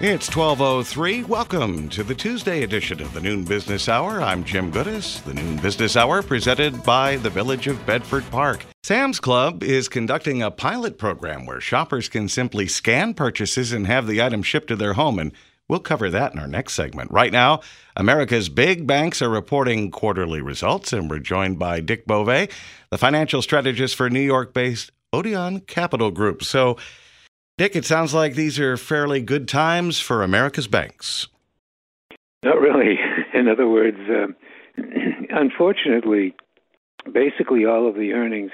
It's 1203. Welcome to the Tuesday edition of the Noon Business Hour. I'm Jim Gudas. The Noon Business Hour presented by the Village of Bedford Park. Sam's Club is conducting a pilot program where shoppers can simply scan purchases and have the item shipped to their home and We'll cover that in our next segment. Right now, America's big banks are reporting quarterly results, and we're joined by Dick Bove, the financial strategist for New York based Odeon Capital Group. So, Dick, it sounds like these are fairly good times for America's banks. Not really. In other words, uh, unfortunately, basically all of the earnings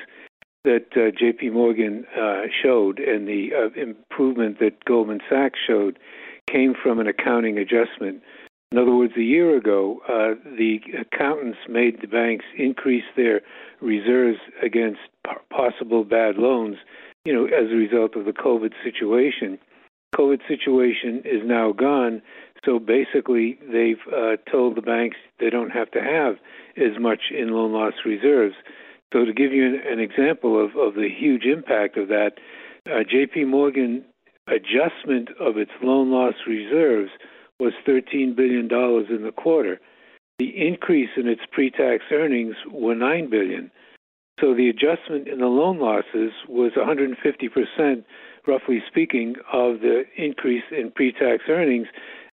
that uh, J.P. Morgan uh, showed and the uh, improvement that Goldman Sachs showed came from an accounting adjustment. In other words, a year ago, uh, the accountants made the banks increase their reserves against possible bad loans you know, as a result of the COVID situation. COVID situation is now gone, so basically they've uh, told the banks they don't have to have as much in loan loss reserves. So to give you an, example of, of the huge impact of that, uh, J.P. Morgan adjustment of its loan loss reserves was $13 billion in the quarter. The increase in its pre-tax earnings were $9 billion. So the adjustment in the loan losses was 150%, roughly speaking, of the increase in pre-tax earnings.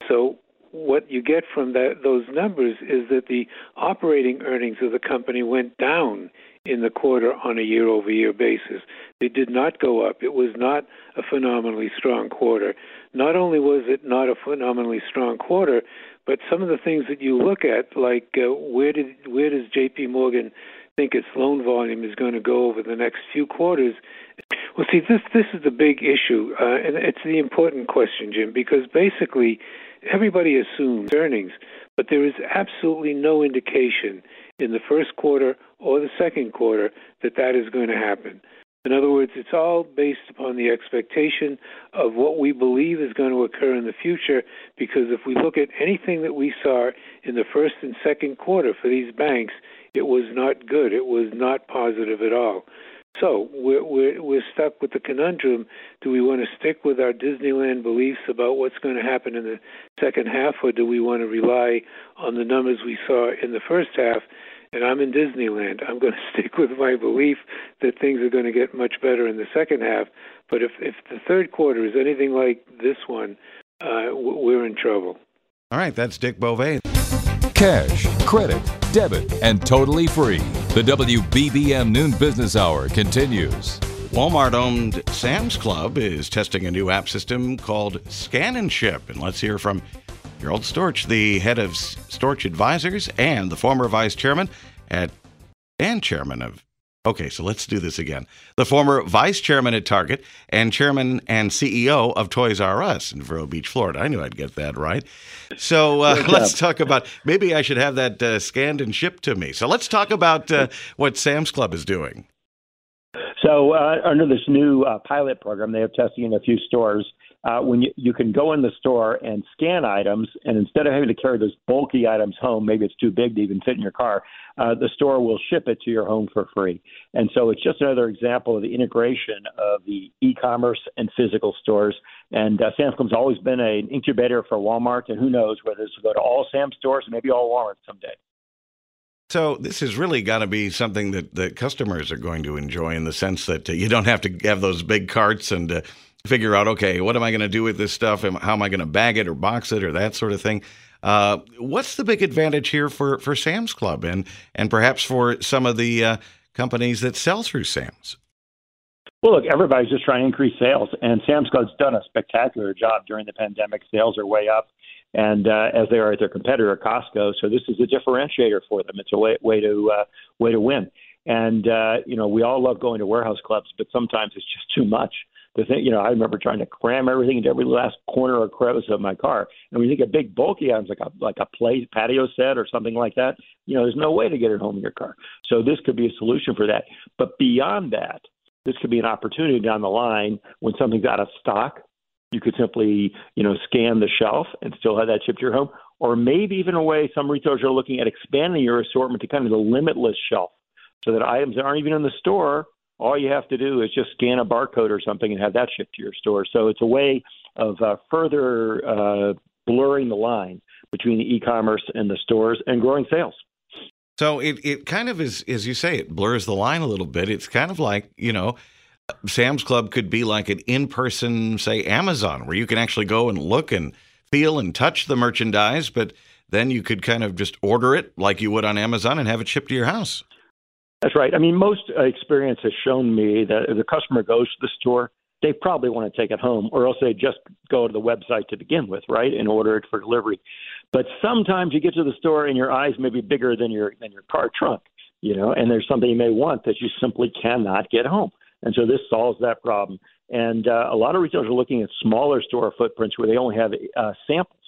So what you get from that those numbers is that the operating earnings of the company went down in the quarter on a year-over-year basis. They did not go up. It was not a phenomenally strong quarter. Not only was it not a phenomenally strong quarter, but some of the things that you look at, like uh, where did where does J.P. Morgan think its loan volume is going to go over the next few quarters. Well, see, this this is the big issue, uh, and it's the important question, Jim, because basically everybody assumes earnings, but there is absolutely no indication in the first quarter or the second quarter that that is going to happen. In other words, it's all based upon the expectation of what we believe is going to occur in the future. Because if we look at anything that we saw in the first and second quarter for these banks, it was not good. It was not positive at all. So we're, we're, we're stuck with the conundrum. Do we want to stick with our Disneyland beliefs about what's going to happen in the second half, or do we want to rely on the numbers we saw in the first half? And I'm in Disneyland. I'm going to stick with my belief that things are going to get much better in the second half. But if, if the third quarter is anything like this one, uh, we're in trouble. All right, that's Dick Bove. Cash, credit, debit, and totally free. The WBBM Noon Business Hour continues. Walmart owned Sam's Club is testing a new app system called Scan and Ship. And let's hear from Gerald Storch, the head of Storch Advisors and the former vice chairman at and chairman of Okay, so let's do this again. The former vice chairman at Target and chairman and CEO of Toys R Us in Vero Beach, Florida. I knew I'd get that right. So uh, let's talk about maybe I should have that uh, scanned and shipped to me. So let's talk about uh, what Sam's Club is doing. So uh, under this new uh, pilot program, they are testing in a few stores uh, when you, you can go in the store and scan items, and instead of having to carry those bulky items home, maybe it's too big to even fit in your car, uh, the store will ship it to your home for free. And so it's just another example of the integration of the e-commerce and physical stores. And uh, Sam's always been an incubator for Walmart, and who knows whether this will go to all Sam's stores, maybe all Walmart someday. So this is really going to be something that, that customers are going to enjoy in the sense that uh, you don't have to have those big carts and uh, figure out, okay, what am I going to do with this stuff? How am I going to bag it or box it or that sort of thing? Uh, what's the big advantage here for, for Sam's Club and, and perhaps for some of the uh, companies that sell through Sam's? Well, look, everybody's just trying to increase sales, and Sam's Club's done a spectacular job during the pandemic. Sales are way up, and uh, as they are at their competitor Costco. So this is a differentiator for them. It's a way way to uh, way to win. And uh, you know, we all love going to warehouse clubs, but sometimes it's just too much. The thing, you know, I remember trying to cram everything into every last corner or crevice of my car. And when you think of big bulky items like a like a play patio set or something like that, you know, there's no way to get it home in your car. So this could be a solution for that. But beyond that, this could be an opportunity down the line when something's out of stock. You could simply, you know, scan the shelf and still have that shipped to your home. Or maybe even a way some retailers are looking at expanding your assortment to kind of the limitless shelf so that items that aren't even in the store, all you have to do is just scan a barcode or something and have that shipped to your store. So it's a way of uh, further uh, blurring the line between the e-commerce and the stores and growing sales. So it, it kind of is, as you say, it blurs the line a little bit. It's kind of like, you know, Sam's Club could be like an in person, say, Amazon, where you can actually go and look and feel and touch the merchandise, but then you could kind of just order it like you would on Amazon and have it shipped to your house. That's right. I mean, most uh, experience has shown me that if the customer goes to the store, they probably want to take it home, or else they just go to the website to begin with, right, and order it for delivery. But sometimes you get to the store and your eyes may be bigger than your than your car trunk, you know, and there's something you may want that you simply cannot get home. And so this solves that problem. And uh, a lot of retailers are looking at smaller store footprints where they only have uh, samples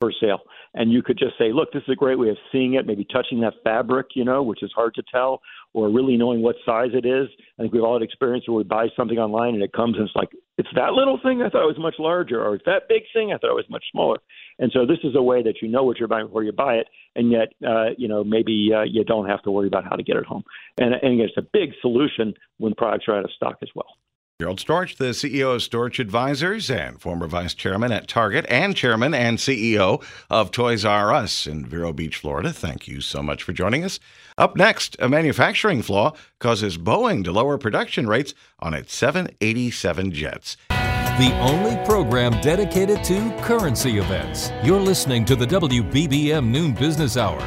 for sale. And you could just say, look, this is a great way of seeing it, maybe touching that fabric, you know, which is hard to tell, or really knowing what size it is. I think we've all had experience where we buy something online and it comes and it's like, it's that little thing I thought it was much larger, or it's that big thing I thought it was much smaller. And so this is a way that you know what you're buying before you buy it, and yet, uh, you know, maybe uh, you don't have to worry about how to get it home. And, and it's a big solution when products are out of stock as well. Gerald Storch, the CEO of Storch Advisors and former vice chairman at Target and chairman and CEO of Toys R Us in Vero Beach, Florida. Thank you so much for joining us. Up next, a manufacturing flaw causes Boeing to lower production rates on its 787 jets. The only program dedicated to currency events. You're listening to the WBBM Noon Business Hour.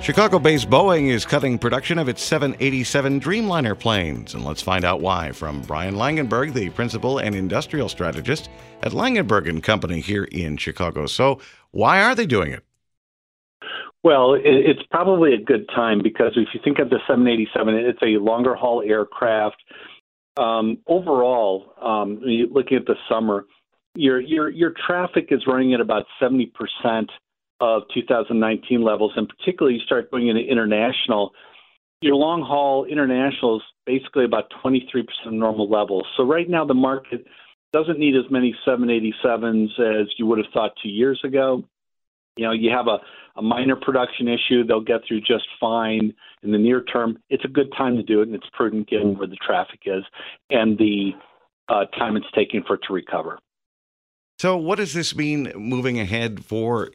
Chicago based Boeing is cutting production of its 787 Dreamliner planes, and let's find out why from Brian Langenberg, the principal and industrial strategist at Langenberg and Company here in Chicago. So, why are they doing it? Well, it's probably a good time because if you think of the 787, it's a longer haul aircraft. Um, overall, um, looking at the summer, your your your traffic is running at about 70 percent of 2019 levels, and particularly you start going into international, your long haul international is basically about 23% of normal levels. So right now the market doesn't need as many 787s as you would have thought two years ago. You know, you have a, a minor production issue, they'll get through just fine in the near term. It's a good time to do it, and it's prudent given where the traffic is and the uh, time it's taking for it to recover. So, what does this mean moving ahead for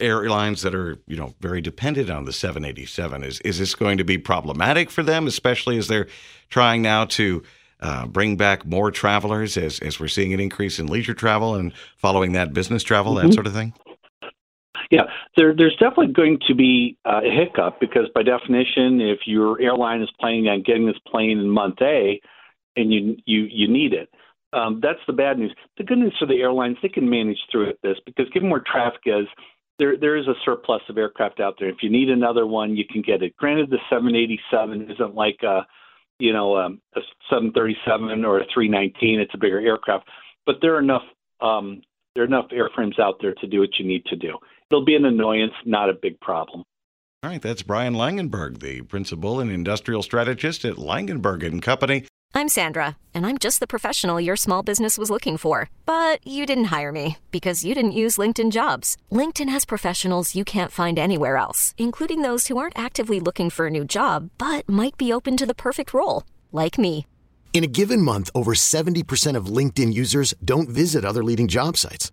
airlines that are you know very dependent on the 787 is is this going to be problematic for them especially as they're trying now to uh, bring back more travelers as as we're seeing an increase in leisure travel and following that business travel mm-hmm. that sort of thing yeah there, there's definitely going to be uh, a hiccup because by definition if your airline is planning on getting this plane in month a and you you you need it um, that's the bad news. The good news for the airlines, they can manage through this because given where traffic is, there there is a surplus of aircraft out there. If you need another one, you can get it. Granted, the 787 isn't like a you know um, a 737 or a 319. It's a bigger aircraft, but there are enough um, there are enough airframes out there to do what you need to do. It'll be an annoyance, not a big problem. All right, that's Brian Langenberg, the principal and industrial strategist at Langenberg and Company. I'm Sandra, and I'm just the professional your small business was looking for. But you didn't hire me because you didn't use LinkedIn jobs. LinkedIn has professionals you can't find anywhere else, including those who aren't actively looking for a new job but might be open to the perfect role, like me. In a given month, over 70% of LinkedIn users don't visit other leading job sites.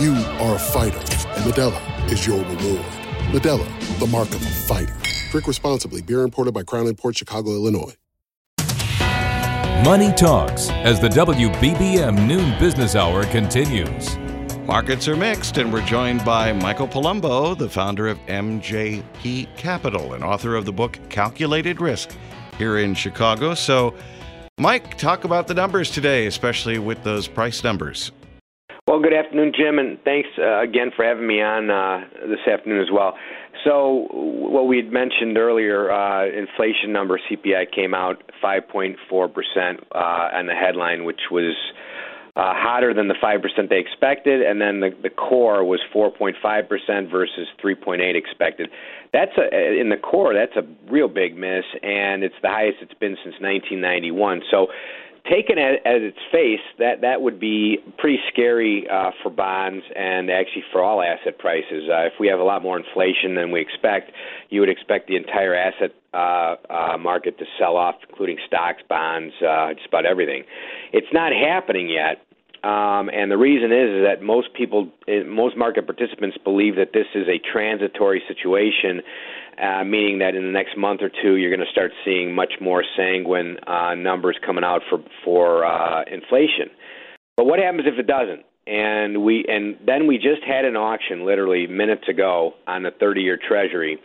You are a fighter, and Modelo is your reward. Modelo, the mark of a fighter. Drink responsibly. Beer imported by Crown Port Chicago, Illinois. Money Talks as the WBBM Noon Business Hour continues. Markets are mixed, and we're joined by Michael Palumbo, the founder of MJP Capital and author of the book Calculated Risk here in Chicago. So, Mike, talk about the numbers today, especially with those price numbers. Well, good afternoon, Jim, and thanks uh, again for having me on uh, this afternoon as well. So, what we had mentioned earlier, uh, inflation number CPI came out 5.4 percent uh, on the headline, which was uh, hotter than the 5% they expected, and then the, the core was 4.5% versus 3.8 expected. That's a, in the core, that's a real big miss, and it's the highest it's been since 1991. So taken at, at its face, that that would be pretty scary uh, for bonds and actually for all asset prices. Uh, if we have a lot more inflation than we expect, you would expect the entire asset uh, uh, market to sell off, including stocks, bonds, uh, just about everything. It's not happening yet. Um, and the reason is, is that most people, eh, most market participants believe that this is a transitory situation uh, meaning that in the next month or two you're going to start seeing much more sanguine uh, numbers coming out for for uh, inflation. But what happens if it doesn't? And we and then we just had an auction literally minutes ago on the 30-year Treasury,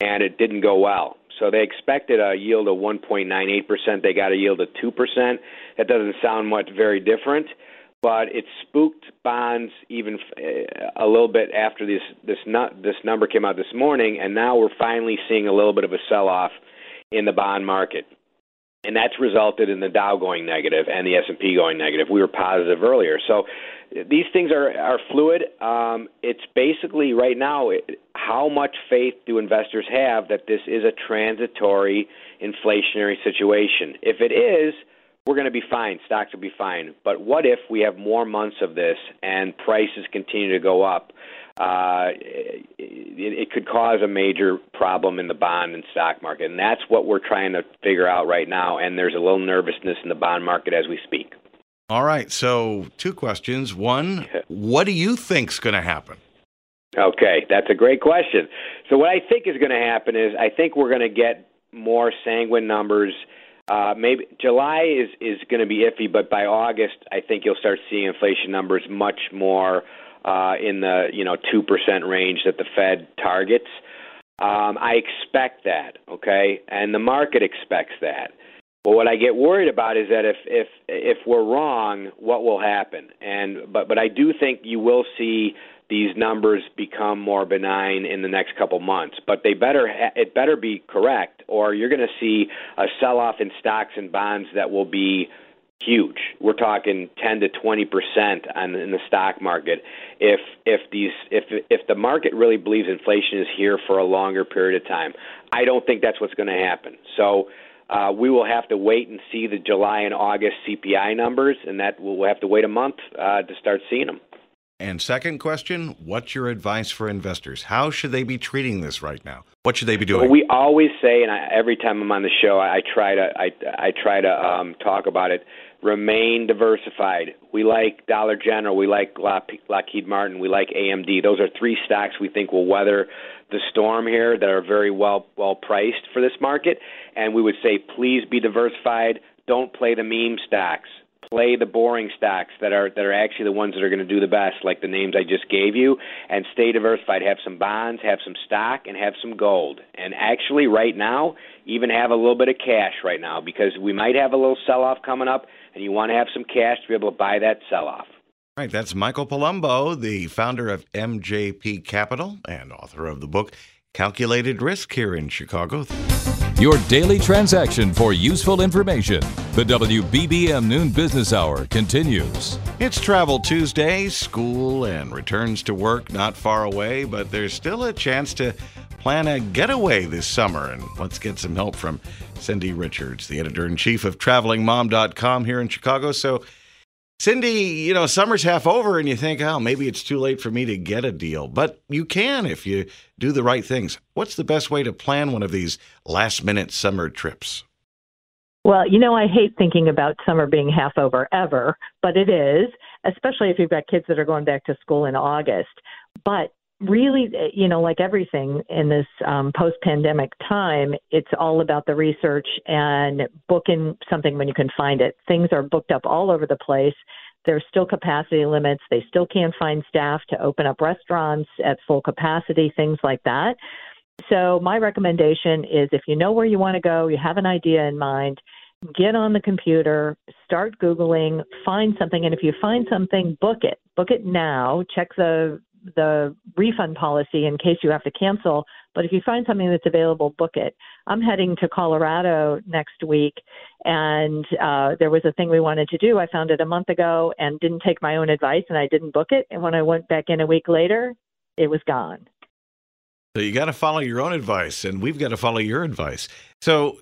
and it didn't go well. So they expected a yield of 1.98%. They got a yield of 2%. That doesn't sound much very different but it spooked bonds even a little bit after this this not, this number came out this morning, and now we're finally seeing a little bit of a sell-off in the bond market, and that's resulted in the Dow going negative and the S and P going negative. We were positive earlier, so these things are are fluid. Um, it's basically right now how much faith do investors have that this is a transitory inflationary situation? If it is we're going to be fine. Stocks will be fine. But what if we have more months of this and prices continue to go up? Uh, it, it could cause a major problem in the bond and stock market, and that's what we're trying to figure out right now. And there's a little nervousness in the bond market as we speak. All right. So, two questions. One, what do you think's going to happen? Okay, that's a great question. So, what I think is going to happen is I think we're going to get more sanguine numbers uh, maybe July is is going to be iffy, but by August, I think you'll start seeing inflation numbers much more uh, in the you know two percent range that the Fed targets. Um, I expect that, okay, and the market expects that. But what I get worried about is that if if if we're wrong, what will happen? And but but I do think you will see these numbers become more benign in the next couple months. But they better it better be correct, or you're going to see a sell-off in stocks and bonds that will be huge. We're talking 10 to 20 percent in the stock market. If if these if if the market really believes inflation is here for a longer period of time, I don't think that's what's going to happen. So. Uh, we will have to wait and see the July and August CPI numbers, and that we'll have to wait a month uh, to start seeing them. And second question, what's your advice for investors? How should they be treating this right now? What should they be doing? Well, we always say, and I, every time I'm on the show, I, I try to I, I try to um, talk about it. Remain diversified. We like Dollar General. We like Lockheed Martin. We like AMD. Those are three stocks we think will weather the storm here that are very well well priced for this market. And we would say, please be diversified. Don't play the meme stocks play the boring stocks that are that are actually the ones that are going to do the best, like the names I just gave you, and stay diversified. Have some bonds, have some stock, and have some gold. And actually, right now, even have a little bit of cash right now because we might have a little sell off coming up, and you want to have some cash to be able to buy that sell off. Right, that's Michael Palumbo, the founder of MJP Capital and author of the book Calculated Risk here in Chicago. Your daily transaction for useful information. The WBBM Noon Business Hour continues. It's Travel Tuesday, school and returns to work not far away, but there's still a chance to plan a getaway this summer. And let's get some help from Cindy Richards, the editor in chief of TravelingMom.com here in Chicago. So, Cindy, you know, summer's half over and you think, oh, maybe it's too late for me to get a deal. But you can if you do the right things. What's the best way to plan one of these last minute summer trips? Well, you know, I hate thinking about summer being half over ever, but it is, especially if you've got kids that are going back to school in August. But really, you know, like everything in this um, post pandemic time, it's all about the research and booking something when you can find it. Things are booked up all over the place. There's still capacity limits. They still can't find staff to open up restaurants at full capacity, things like that. So, my recommendation is if you know where you want to go, you have an idea in mind, get on the computer, start Googling, find something. And if you find something, book it. Book it now. Check the the refund policy in case you have to cancel. But if you find something that's available, book it. I'm heading to Colorado next week, and uh, there was a thing we wanted to do. I found it a month ago and didn't take my own advice, and I didn't book it. And when I went back in a week later, it was gone. So you got to follow your own advice, and we've got to follow your advice. So,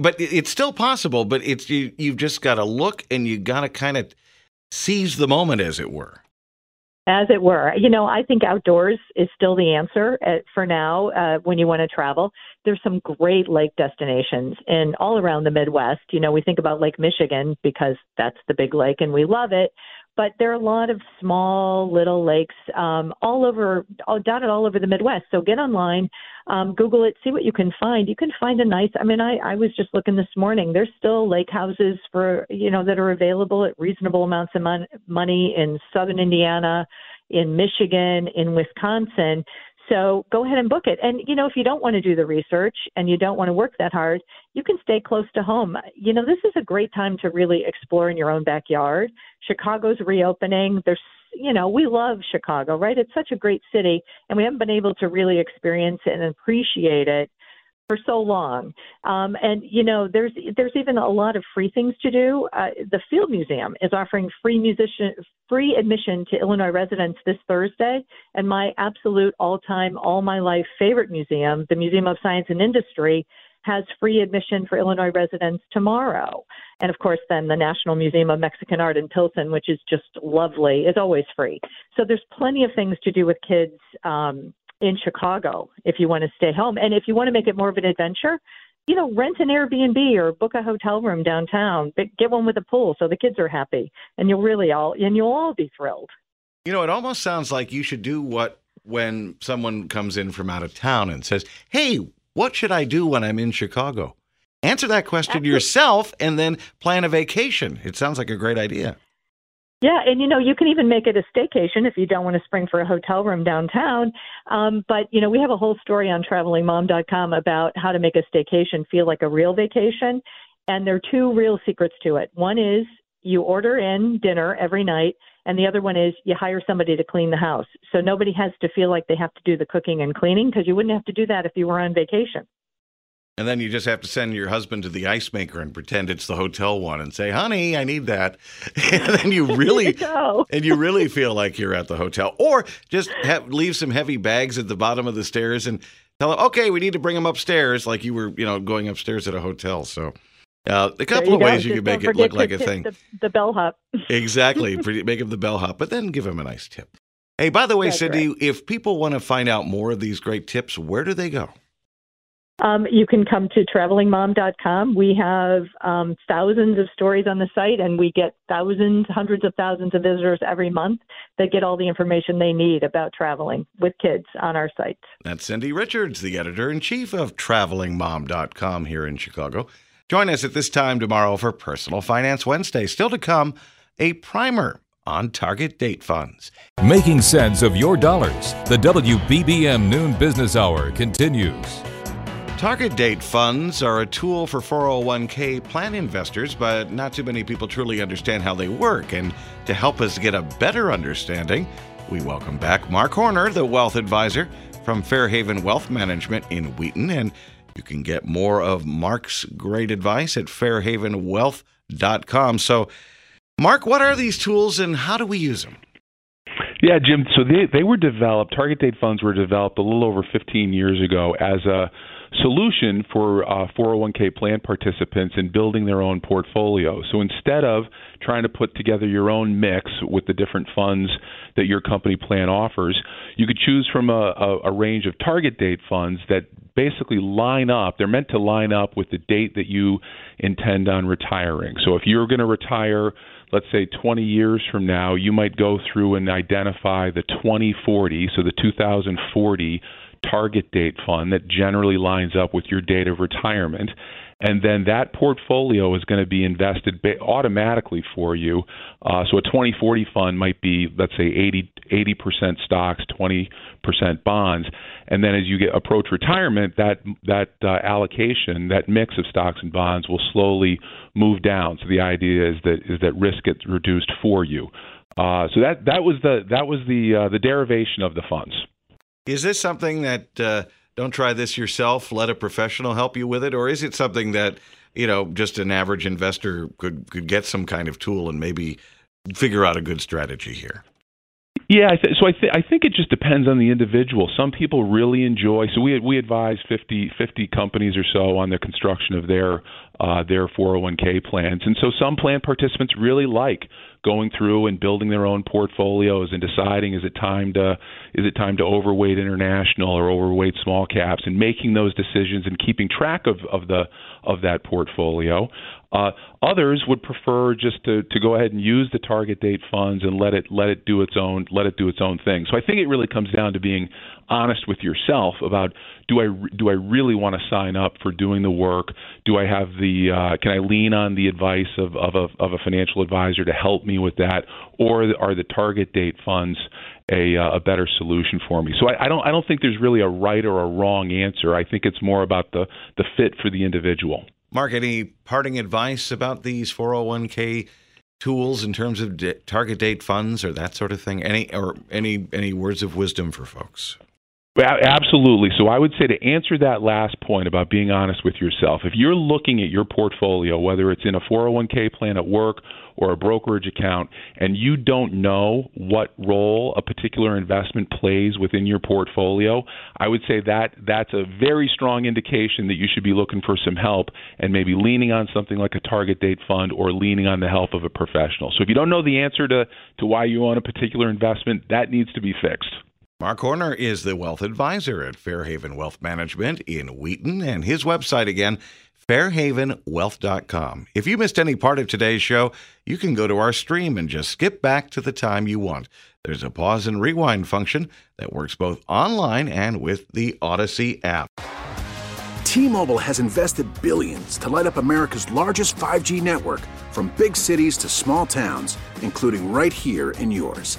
but it's still possible. But it's you. You've just got to look, and you got to kind of seize the moment, as it were as it were. You know, I think outdoors is still the answer at, uh, for now uh, when you want to travel. There's some great lake destinations in all around the Midwest. You know, we think about Lake Michigan because that's the big lake and we love it but there are a lot of small little lakes um, all over, all, dotted all over the Midwest. So get online, um, Google it, see what you can find. You can find a nice. I mean, I, I was just looking this morning. There's still lake houses for you know that are available at reasonable amounts of mon- money in southern Indiana, in Michigan, in Wisconsin. So go ahead and book it. And, you know, if you don't want to do the research and you don't want to work that hard, you can stay close to home. You know, this is a great time to really explore in your own backyard. Chicago's reopening. There's, you know, we love Chicago, right? It's such a great city, and we haven't been able to really experience it and appreciate it for so long. Um, and you know, there's there's even a lot of free things to do. Uh, the Field Museum is offering free musician free admission to Illinois residents this Thursday, and my absolute all-time, all my life favorite museum, the Museum of Science and Industry, has free admission for Illinois residents tomorrow. And of course, then the National Museum of Mexican Art in Pilsen, which is just lovely, is always free. So there's plenty of things to do with kids um, in Chicago if you want to stay home. And if you want to make it more of an adventure, you know, rent an Airbnb or book a hotel room downtown. But get one with a pool so the kids are happy, and you'll really all and you'll all be thrilled. You know, it almost sounds like you should do what when someone comes in from out of town and says, "Hey, what should I do when I'm in Chicago?" Answer that question yourself and then plan a vacation. It sounds like a great idea. Yeah, and you know, you can even make it a staycation if you don't want to spring for a hotel room downtown. Um, but you know, we have a whole story on travelingmom.com about how to make a staycation feel like a real vacation. And there are two real secrets to it. One is you order in dinner every night, and the other one is you hire somebody to clean the house. So nobody has to feel like they have to do the cooking and cleaning because you wouldn't have to do that if you were on vacation. And then you just have to send your husband to the ice maker and pretend it's the hotel one and say, "Honey, I need that." and then you really and you really feel like you're at the hotel, or just have, leave some heavy bags at the bottom of the stairs and tell them, "Okay, we need to bring them upstairs," like you were, you know, going upstairs at a hotel. So. Uh, a couple of go. ways just you can make it look like a thing. The, the bellhop. exactly. Make him the bellhop, but then give him a nice tip. Hey, by the way, That's Cindy, right. if people want to find out more of these great tips, where do they go? Um, you can come to travelingmom.com. We have um, thousands of stories on the site, and we get thousands, hundreds of thousands of visitors every month that get all the information they need about traveling with kids on our site. That's Cindy Richards, the editor in chief of TravelingMom.com here in Chicago. Join us at this time tomorrow for Personal Finance Wednesday. Still to come, a primer on target date funds. Making sense of your dollars. The WBBM Noon Business Hour continues. Target date funds are a tool for 401k plan investors, but not too many people truly understand how they work. And to help us get a better understanding, we welcome back Mark Horner, the wealth advisor from Fairhaven Wealth Management in Wheaton. And you can get more of Mark's great advice at fairhavenwealth.com. So, Mark, what are these tools and how do we use them? Yeah, Jim. So they they were developed. Target date funds were developed a little over 15 years ago as a solution for uh, 401k plan participants in building their own portfolio. So instead of trying to put together your own mix with the different funds that your company plan offers, you could choose from a, a, a range of target date funds that basically line up. They're meant to line up with the date that you intend on retiring. So if you're going to retire, let's say 20 years from now, you might go through and identify the 2040, so the 2040 target date fund that generally lines up with your date of retirement. And then that portfolio is going to be invested automatically for you. Uh, so a 2040 fund might be, let's say, 80 percent stocks, 20 percent bonds, and then as you get approach retirement, that that uh, allocation, that mix of stocks and bonds, will slowly move down. So the idea is that is that risk gets reduced for you. Uh, so that that was the that was the uh, the derivation of the funds. Is this something that uh, don't try this yourself? Let a professional help you with it, or is it something that you know just an average investor could could get some kind of tool and maybe figure out a good strategy here? Yeah, so I, th- I think it just depends on the individual. Some people really enjoy. So we we advise 50, 50 companies or so on the construction of their uh, their 401k plans, and so some plan participants really like going through and building their own portfolios and deciding is it time to is it time to overweight international or overweight small caps and making those decisions and keeping track of, of the of that portfolio. Uh, others would prefer just to, to go ahead and use the target date funds and let it let it do its own let it do its own thing. So I think it really comes down to being honest with yourself about do I do I really want to sign up for doing the work? Do I have the uh, can I lean on the advice of of a, of a financial advisor to help me with that, or are the target date funds a, uh, a better solution for me? So I, I don't I don't think there's really a right or a wrong answer. I think it's more about the the fit for the individual. Mark, any parting advice about these 401k tools in terms of target date funds or that sort of thing? Any or any any words of wisdom for folks? Absolutely. So I would say to answer that last point about being honest with yourself, if you're looking at your portfolio, whether it's in a 401k plan at work or a brokerage account, and you don't know what role a particular investment plays within your portfolio, I would say that that's a very strong indication that you should be looking for some help and maybe leaning on something like a target date fund or leaning on the help of a professional. So if you don't know the answer to, to why you own a particular investment, that needs to be fixed. Mark Horner is the wealth advisor at Fairhaven Wealth Management in Wheaton, and his website again, fairhavenwealth.com. If you missed any part of today's show, you can go to our stream and just skip back to the time you want. There's a pause and rewind function that works both online and with the Audacy app. T-Mobile has invested billions to light up America's largest 5G network from big cities to small towns, including right here in yours.